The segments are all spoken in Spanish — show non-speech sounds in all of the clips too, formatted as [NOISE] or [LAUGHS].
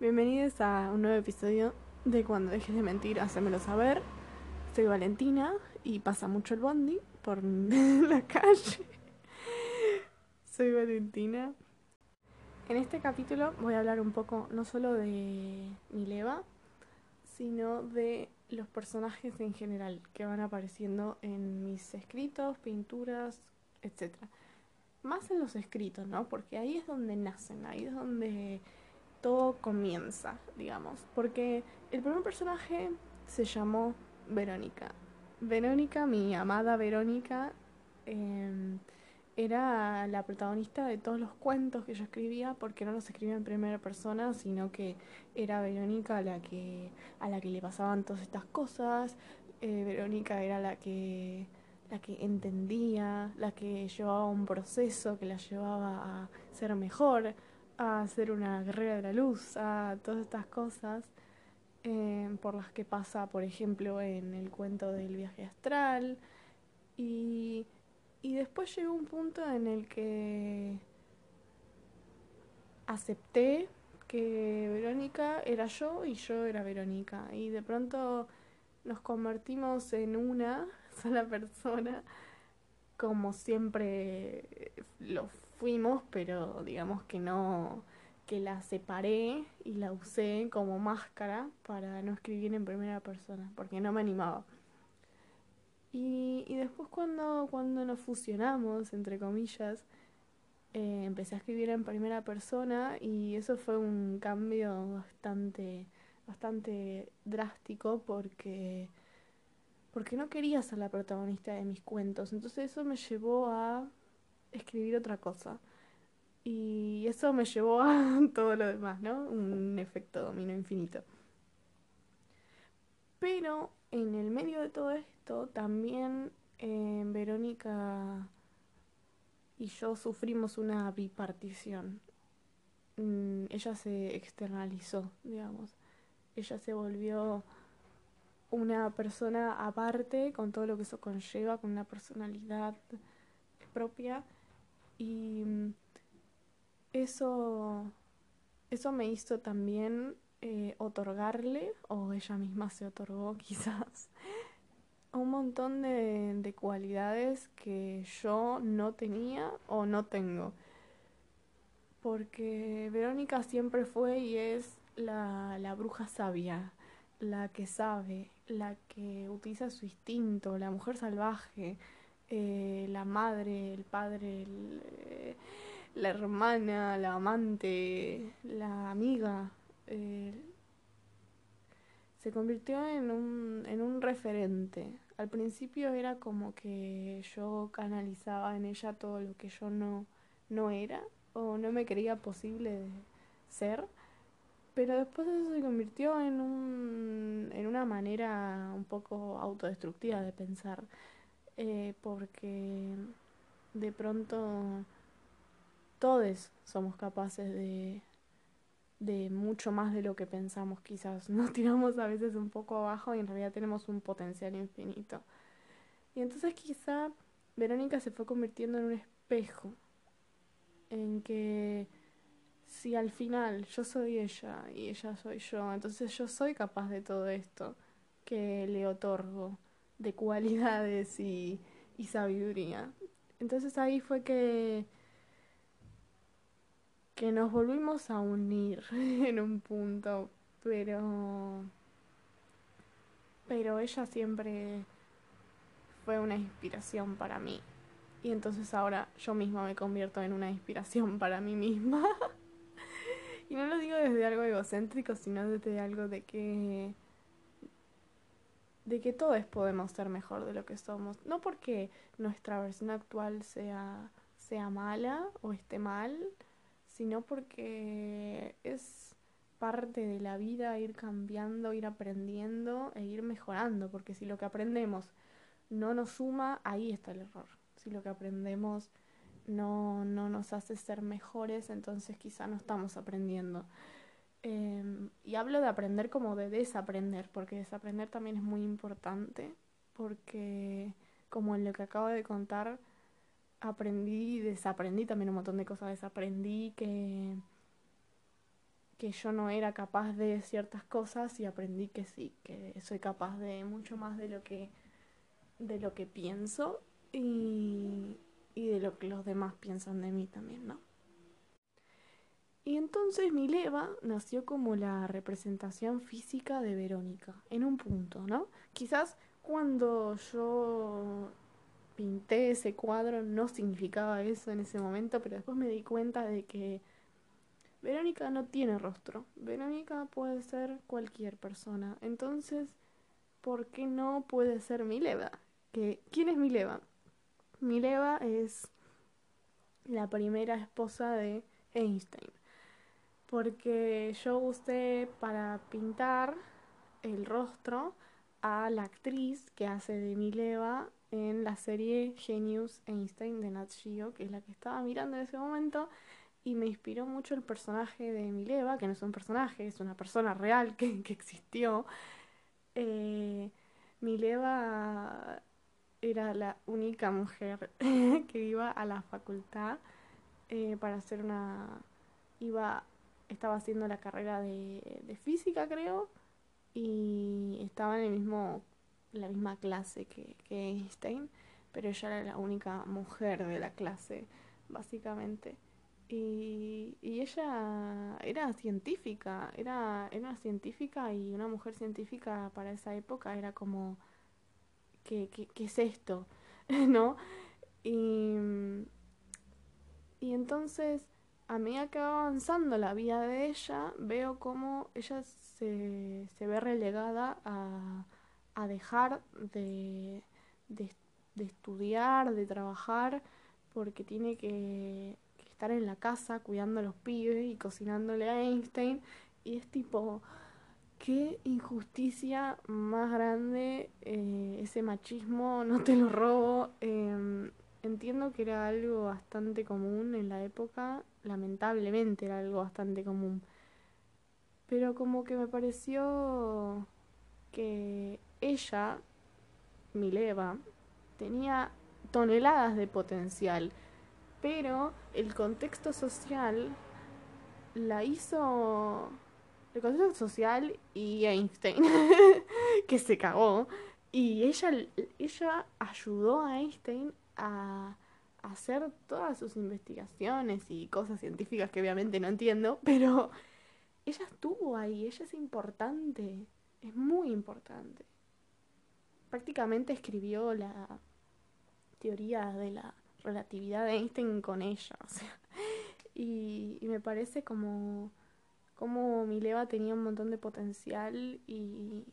Bienvenidos a un nuevo episodio de Cuando dejes de mentir, hacémelo saber. Soy Valentina y pasa mucho el bondi por [LAUGHS] la calle. Soy Valentina. En este capítulo voy a hablar un poco no solo de Mileva, sino de los personajes en general que van apareciendo en mis escritos, pinturas, etc. Más en los escritos, ¿no? Porque ahí es donde nacen, ahí es donde todo comienza, digamos. Porque el primer personaje se llamó Verónica. Verónica, mi amada Verónica, em, era la protagonista de todos los cuentos que yo escribía, porque no los escribía en primera persona, sino que era Verónica la que, a la que le pasaban todas estas cosas. Eh, Verónica era la que, la que entendía, la que llevaba un proceso que la llevaba a ser mejor, a ser una guerrera de la luz, a todas estas cosas eh, por las que pasa, por ejemplo, en el cuento del viaje astral. Y, y después llegó un punto en el que acepté que Verónica era yo y yo era Verónica. Y de pronto nos convertimos en una [LAUGHS] sola persona, como siempre lo fuimos, pero digamos que no, que la separé y la usé como máscara para no escribir en primera persona, porque no me animaba. Y, y después cuando, cuando nos fusionamos, entre comillas, eh, empecé a escribir en primera persona y eso fue un cambio bastante, bastante drástico porque, porque no quería ser la protagonista de mis cuentos. Entonces eso me llevó a escribir otra cosa. Y eso me llevó a [LAUGHS] todo lo demás, ¿no? Un efecto dominó infinito. Pero en el medio de todo esto, también eh, Verónica y yo sufrimos una bipartición. Mm, ella se externalizó, digamos. Ella se volvió una persona aparte con todo lo que eso conlleva, con una personalidad propia y mm, eso, eso me hizo también eh, otorgarle, o ella misma se otorgó [LAUGHS] quizás, un montón de, de cualidades que yo no tenía o no tengo. Porque Verónica siempre fue y es la, la bruja sabia, la que sabe, la que utiliza su instinto, la mujer salvaje, eh, la madre, el padre, eh, la hermana, la amante, la amiga. Eh, se convirtió en un, en un referente. Al principio era como que yo canalizaba en ella todo lo que yo no, no era o no me creía posible ser. Pero después eso se convirtió en, un, en una manera un poco autodestructiva de pensar eh, porque de pronto todos somos capaces de, de mucho más de lo que pensamos quizás. [LAUGHS] Nos tiramos a veces un poco abajo y en realidad tenemos un potencial infinito. Y entonces quizá Verónica se fue convirtiendo en un espejo, en que si al final yo soy ella y ella soy yo, entonces yo soy capaz de todo esto que le otorgo de [LAUGHS] cualidades y, y sabiduría. Entonces ahí fue que que nos volvimos a unir [LAUGHS] en un punto, pero pero ella siempre fue una inspiración para mí. Y entonces ahora yo misma me convierto en una inspiración [LAUGHS] para mí misma. Y no lo digo desde algo egocéntrico, sino desde algo de que de que todos podemos ser mejor de lo que somos. No porque nuestra versión actual sea, sea mala o esté mal, sino porque es parte de la vida ir cambiando, ir aprendiendo e ir mejorando. Porque si lo que aprendemos no nos suma, ahí está el error. Si lo que aprendemos no, no nos hace ser mejores, entonces quizá no estamos aprendiendo. Em, y hablo de aprender como de desaprender, porque desaprender también es muy importante, porque como en lo que acabo de contar, aprendí y desaprendí también un montón de cosas, desaprendí que, que yo no era capaz de ciertas cosas y aprendí que sí, que soy capaz de mucho más de lo que, de lo que pienso y, y de lo que los demás piensan de mí también, ¿no? Y entonces Mileva nació como la representación física de Verónica, en un punto, ¿no? Quizás cuando yo pinté ese cuadro no significaba eso en ese momento, pero después me di cuenta de que Verónica no tiene rostro. Verónica puede ser cualquier persona. Entonces, ¿por qué no puede ser Mileva? ¿Que, ¿Quién es Mileva? Mileva es la primera esposa de Einstein. Porque yo usé para pintar el rostro a la actriz que hace de Mileva en la serie Genius Einstein de Nat Geo, que es la que estaba mirando en ese momento y me inspiró mucho el personaje de Mileva, que no es un personaje, es una persona real que, existió. Eh, Mileva era la única mujer [LAUGHS] que iba a la facultad eh, para hacer una... iba estaba haciendo la carrera de, física creo y estaba en el mismo la misma clase que, que Einstein pero ella era la única mujer de la clase básicamente. Y, ella era científica, era, era una científica y una mujer científica para esa época era como, ¿qué, qué, es esto? [LAUGHS] ¿No? Y, y entonces, a medida que va avanzando la vida de ella, veo como ella se, se ve relegada a, a dejar de, de, de estudiar, de trabajar, porque tiene que estar en la casa cuidando a los pibes y cocinándole a Einstein. Y es tipo, qué injusticia más grande eh, ese machismo, [LAUGHS] no te lo robo. Em, entiendo que era algo bastante común en la época, lamentablemente era algo bastante común. Pero como que me pareció que ella, Mileva, tenía toneladas de potencial pero el contexto social la hizo el contexto social y Einstein [LAUGHS] que se cagó y ella ella ayudó a Einstein a hacer todas sus investigaciones y cosas científicas que obviamente no entiendo, pero ella estuvo ahí, ella es importante, es muy importante. Prácticamente escribió la teoría de la relatividad de Einstein con ella. [LAUGHS] Y, me parece como, como Mileva tenía un montón de potencial y,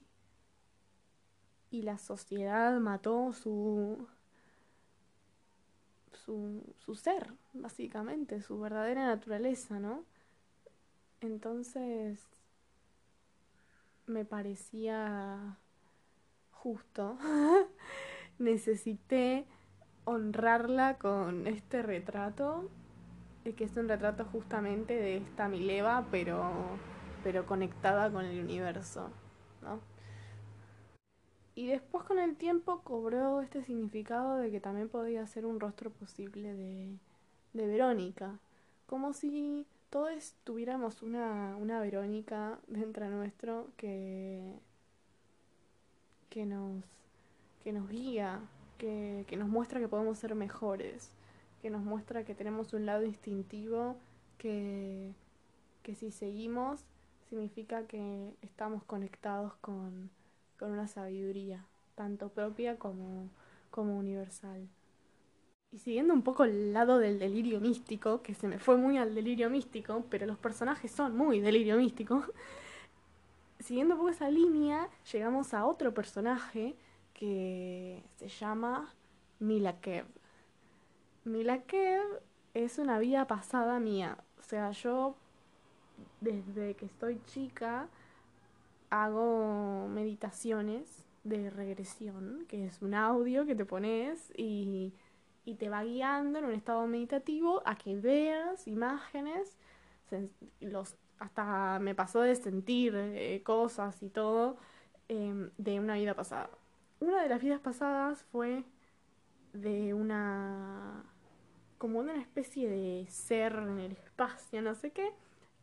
y la sociedad mató su, su, su ser, básicamente, su verdadera naturaleza, ¿no? Entonces me parecía justo. [LAUGHS] Necesité honrarla con este retrato, que es un retrato justamente de esta Mileva, pero, pero conectada con el universo, ¿no? Y después con el tiempo cobró este significado de que también podía ser un rostro posible de, de Verónica, como si todos tuviéramos una, una Verónica dentro nuestro que, que, nos, que nos guía, que, nos muestra que podemos ser mejores, que nos muestra que tenemos un lado instintivo que, que si seguimos significa que estamos conectados con, con una sabiduría, tanto propia como, como universal. Y siguiendo un poco el lado del delirio místico, que se me fue muy al delirio místico, pero los personajes son muy delirio místico, [LAUGHS] siguiendo un poco esa línea, llegamos a otro personaje que se llama Milakev. Milakev es una vida pasada mía. O sea, yo desde que estoy chica hago meditaciones de regresión, que es un audio que te pones y, y te va guiando en un estado meditativo a que veas imágenes, hasta me pasó de sentir eh, cosas y todo em, de una vida pasada. Una de las vidas pasadas fue de una. como de una especie de ser en el espacio, no sé qué,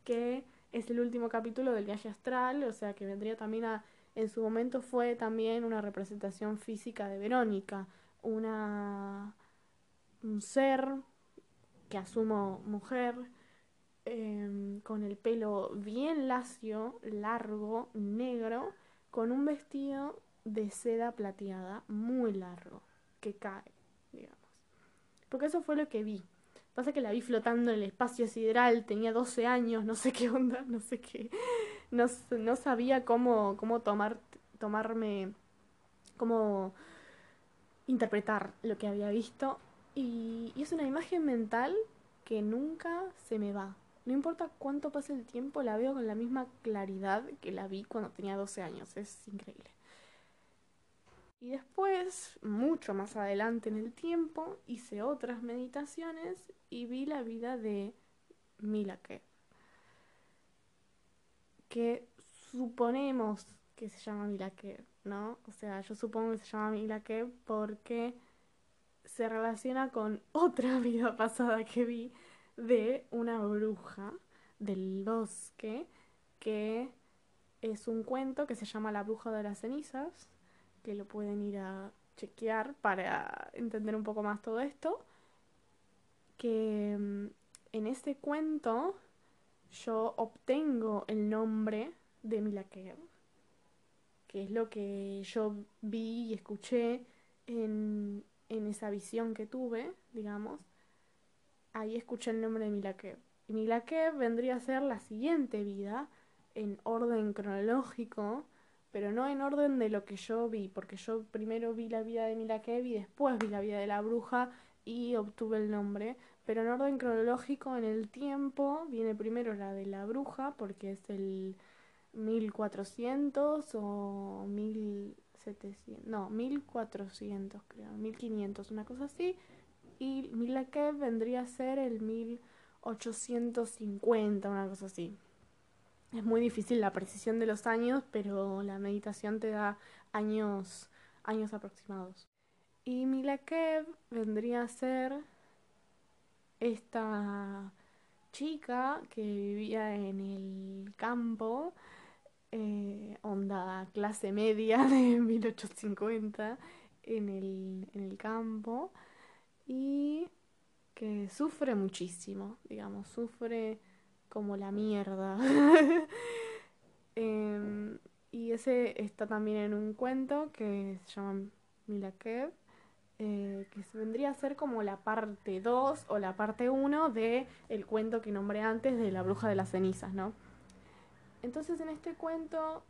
que es el último capítulo del viaje astral, o sea que vendría también a, en su momento fue también una representación física de Verónica, una un ser que asumo mujer, em, con el pelo bien lacio, largo, negro, con un vestido de seda plateada muy largo, que cae, digamos. Porque eso fue lo que vi. Pasa que la vi flotando en el espacio sideral, tenía 12 años, no sé qué onda, [LAUGHS] no sé qué. No, no sabía cómo, cómo tomar, tomarme, cómo interpretar lo que había visto. Y, y es una imagen mental que nunca se me va. No importa cuánto pase el tiempo, la veo con la misma claridad que la vi cuando tenía 12 años. Es increíble. Y después, mucho más adelante en el tiempo, hice otras meditaciones y vi la vida de Milake. Que suponemos que se llama Milake, ¿no? O sea, yo supongo que se llama Milake porque se relaciona con [LAUGHS] otra vida pasada que vi de una bruja del bosque que es un cuento que se llama La bruja de las cenizas, que lo pueden ir a chequear para entender un poco más todo esto. Que mm, en este cuento yo obtengo el nombre de Milaker, que es lo que yo vi y escuché en, en esa visión que tuve, digamos ahí escuché el nombre de Milakev. Y Milakev vendría a ser la siguiente vida en orden cronológico, pero no en orden de lo que yo vi, porque yo primero vi la vida de Milakev y después vi la vida de la bruja y obtuve el nombre. Pero en orden cronológico, en el tiempo, viene primero la de la bruja, porque es el 1400 o 1700, no, 1400 creo, 1500, una cosa así y Milakev vendría a ser el 1850, una cosa así. Es muy difícil la precisión de los años, pero la meditación te da años, años aproximados. Y Milakev vendría a ser esta chica que vivía en el campo, eh, onda clase media [LAUGHS] de 1850, en el, en el campo, y que sufre muchísimo, digamos, sufre como la mierda. [LAUGHS] Em, y ese está también en un cuento que se llama Milakev, eh, que vendría a ser como la parte 2 o la parte 1 de el cuento que nombré antes de la bruja de las cenizas, ¿no? Entonces en este cuento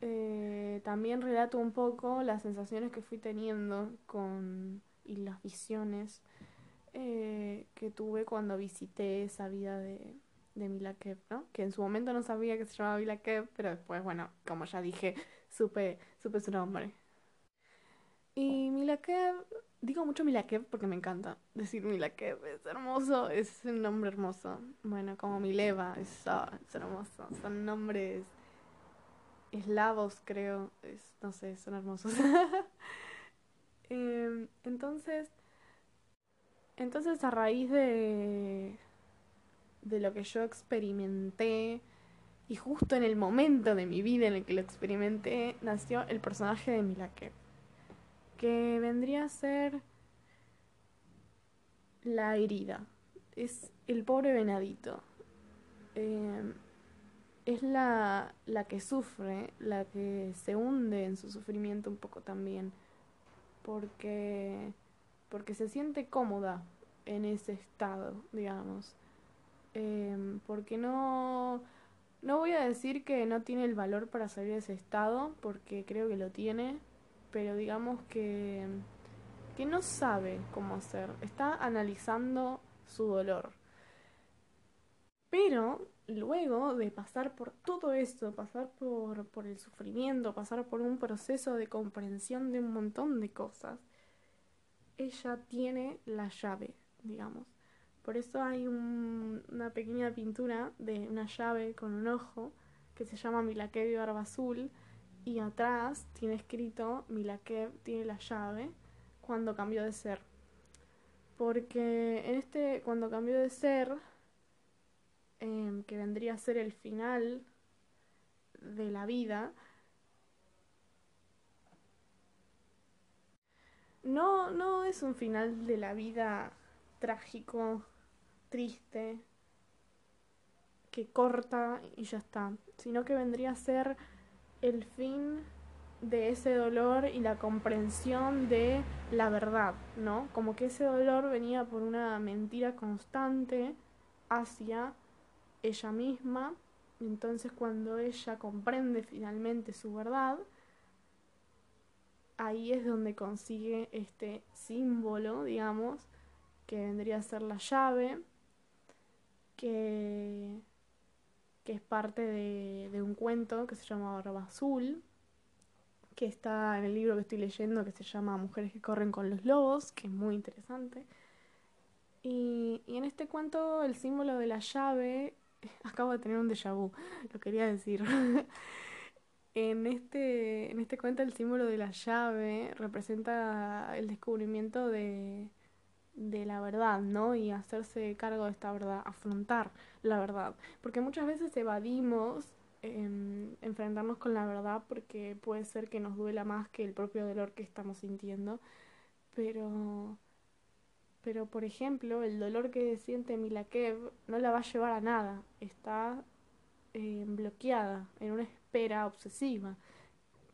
eh, también relato un poco las sensaciones que fui teniendo con y las visiones eh, que tuve cuando visité esa vida de, de Milakev, ¿no? Que en su momento no sabía que se llamaba Milakev, pero después, bueno, como ya dije, supe, supe su nombre. Y Milakev, digo mucho Milakev porque me encanta decir Milakev, es hermoso, es un nombre hermoso. Bueno, como Mileva, es, ah, es hermoso, son nombres eslavos, creo, no sé, son hermosos. [LAUGHS] Em, entonces, entonces a raíz de, de lo que yo experimenté, y justo en el momento de mi vida en el que lo experimenté, nació el personaje de Milake, que vendría a ser la herida, es el pobre venadito. Em, es la, la que sufre, la que se hunde en su sufrimiento un poco también porque, porque se siente cómoda en ese estado, digamos. Em, porque no, no voy a decir que no tiene el valor para salir de ese estado, porque creo que lo tiene, pero digamos que, que no sabe cómo hacer, está analizando su dolor. Pero luego de pasar por todo esto, pasar por, por el sufrimiento, pasar por un proceso de comprensión de un montón de cosas, ella tiene la llave, digamos. Por eso hay una pequeña pintura de una llave con un ojo que se llama Milakev Barba Azul y atrás tiene escrito Milakev tiene la llave cuando cambió de ser. Porque en este, cuando cambió de ser, em, que vendría a ser el final de la vida, no, no es un final de la vida trágico, triste, que corta y ya está, sino que vendría a ser el fin de ese dolor y la comprensión de la verdad, ¿no? Como que ese dolor venía por una mentira constante hacia ella misma, entonces cuando ella comprende finalmente su verdad, ahí es donde consigue este símbolo, digamos, que vendría a ser la llave, que, es parte de, un cuento que se llama Barba Azul, que está en el libro que estoy leyendo que se llama Mujeres que corren con los lobos, que es muy interesante. Y, y en este cuento el símbolo de la llave, [LAUGHS] acabo de tener un déjà vu, [LAUGHS] lo quería decir. [LAUGHS] en, este, en este cuento el símbolo de la llave representa el descubrimiento de, de la verdad, ¿no? Y hacerse cargo de esta verdad, afrontar la verdad. Porque muchas veces evadimos Em, enfrentarnos con la verdad porque puede ser que nos duela más que el propio dolor que estamos sintiendo. Pero, pero por ejemplo, el dolor que siente Milakev no la va a llevar a nada. Está eh, bloqueada en una espera obsesiva.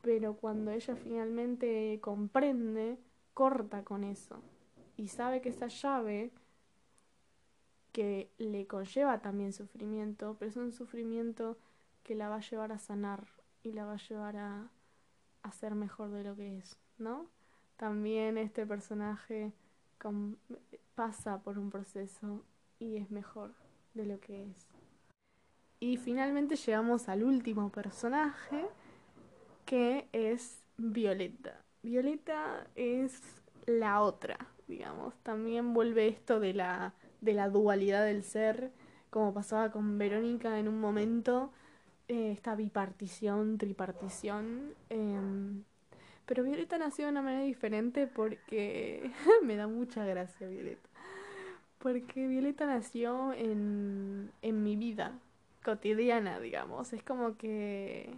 Pero cuando ella finalmente comprende, corta con eso. Y sabe que esa llave que le conlleva también sufrimiento, pero es un sufrimiento que la va a llevar a sanar y la va a llevar a, a ser mejor de lo que es, ¿no? También este personaje pasa por un proceso y es mejor de lo que es. Y finalmente llegamos al último personaje, que es Violeta. Violeta es la otra, digamos. También vuelve esto de la, de la dualidad del ser, como pasaba con Verónica en un momento, eh, esta bipartición, tripartición. Em, pero Violeta nació de una manera diferente porque [LAUGHS] me da mucha gracia Violeta. Porque Violeta nació en, en mi vida cotidiana, digamos. Es como que,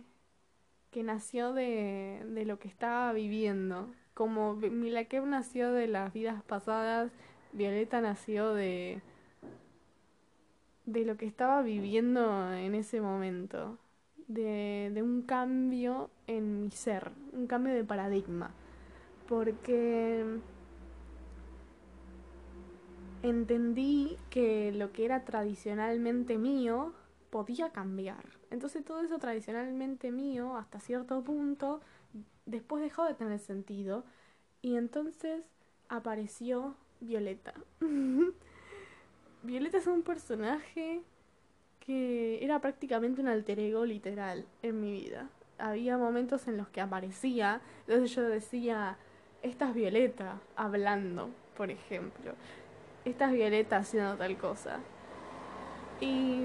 que nació de, de lo que estaba viviendo. Como Milakev nació de las vidas pasadas, Violeta nació de, de lo que estaba viviendo en ese momento, de, de, un cambio en mi ser, un cambio de paradigma, porque entendí que lo que era tradicionalmente mío podía cambiar. Entonces todo eso tradicionalmente mío, hasta cierto punto, después dejó de tener sentido y entonces apareció Violeta. [LAUGHS] Violeta es un personaje que era prácticamente un alter ego literal en mi vida. Había momentos en los que aparecía, entonces yo decía, esta es Violeta hablando, por ejemplo. Esta es Violeta haciendo tal cosa. Y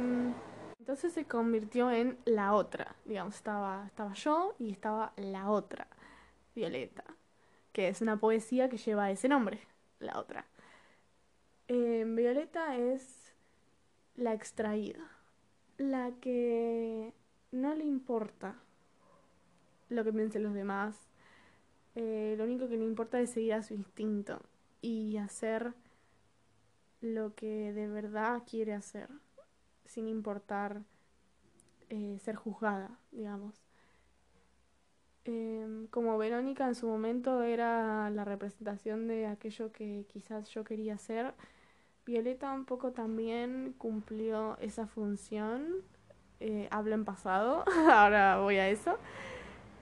entonces se convirtió en la otra. Digamos, estaba, estaba yo y estaba la otra, Violeta, que es una poesía que lleva ese nombre, la otra. Eh, Violeta es la extraída, la que no le importa lo que piensen los demás. Eh, lo único que le importa es seguir a su instinto y hacer lo que de verdad quiere hacer, sin importar eh, ser juzgada, digamos. Em, como Verónica en su momento era la representación de aquello que quizás yo quería hacer, Violeta un poco también cumplió esa función. Eh, hablo en pasado, [LAUGHS] ahora voy a eso.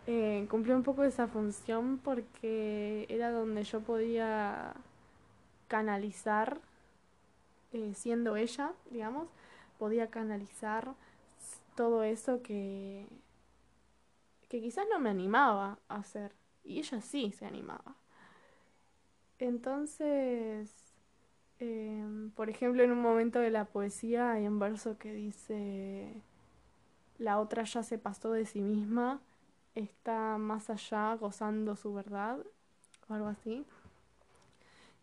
Eh, cumplió un poco esa función porque era donde yo podía canalizar, eh, siendo ella, digamos, podía canalizar todo eso que, que quizás no me animaba a hacer. Y ella sí se animaba. Entonces, Em, por ejemplo, en un momento de la poesía hay un verso que dice, la otra ya se pasó de sí misma, está más allá gozando su verdad, o algo así.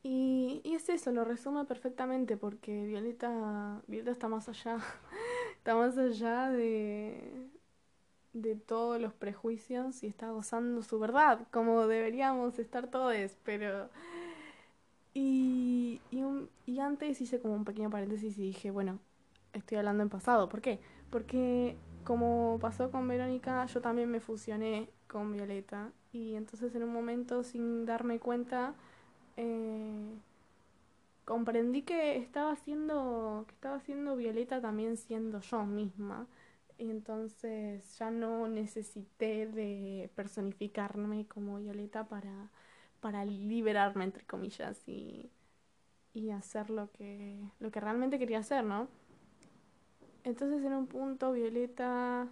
Y, y es eso, lo resume perfectamente porque Violeta, Violeta está más allá. [LAUGHS] está más allá de, de todos los prejuicios y está gozando su verdad, como deberíamos estar todos, pero... Y, y, un, y antes hice como un pequeño paréntesis y dije, bueno, estoy hablando en pasado, ¿por qué? Porque como pasó con Verónica, yo también me fusioné con Violeta y entonces en un momento sin darme cuenta eh, comprendí que estaba haciendo que estaba Violeta también siendo yo misma y entonces ya no necesité de personificarme como Violeta para para liberarme entre comillas y, y hacer lo que lo que realmente quería hacer, ¿no? Entonces en un punto Violeta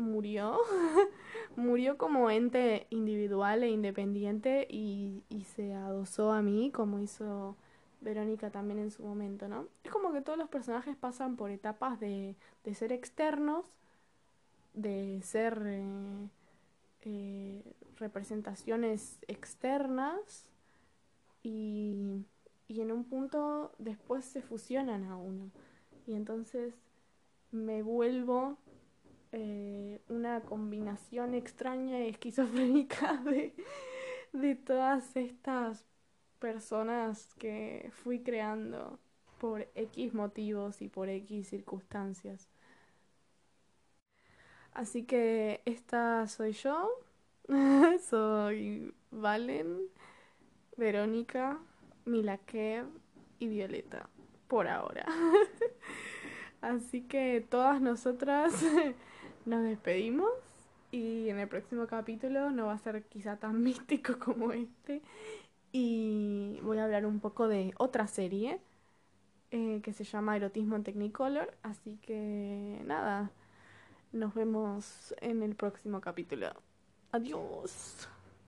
murió, [LAUGHS] murió como ente individual e independiente y, y, se adosó a mí como hizo Verónica también en su momento, ¿no? Es como que todos los personajes pasan por etapas de, de ser externos, de ser eh, eh, representaciones externas y, y en un punto después se fusionan a uno y entonces me vuelvo eh, una combinación extraña y esquizofrénica [LAUGHS] de, de todas estas personas que fui creando por X motivos y por X circunstancias. Así que esta soy yo, [LAUGHS] soy Valen, Verónica, Milakev y Violeta por ahora. [LAUGHS] Así que todas nosotras nos despedimos y en el próximo capítulo no va a ser quizá tan [LAUGHS] místico como este y voy a hablar un poco de otra serie eh, que se llama Erotismo en Technicolor. Así que nada, nos vemos en el próximo capítulo. Adiós.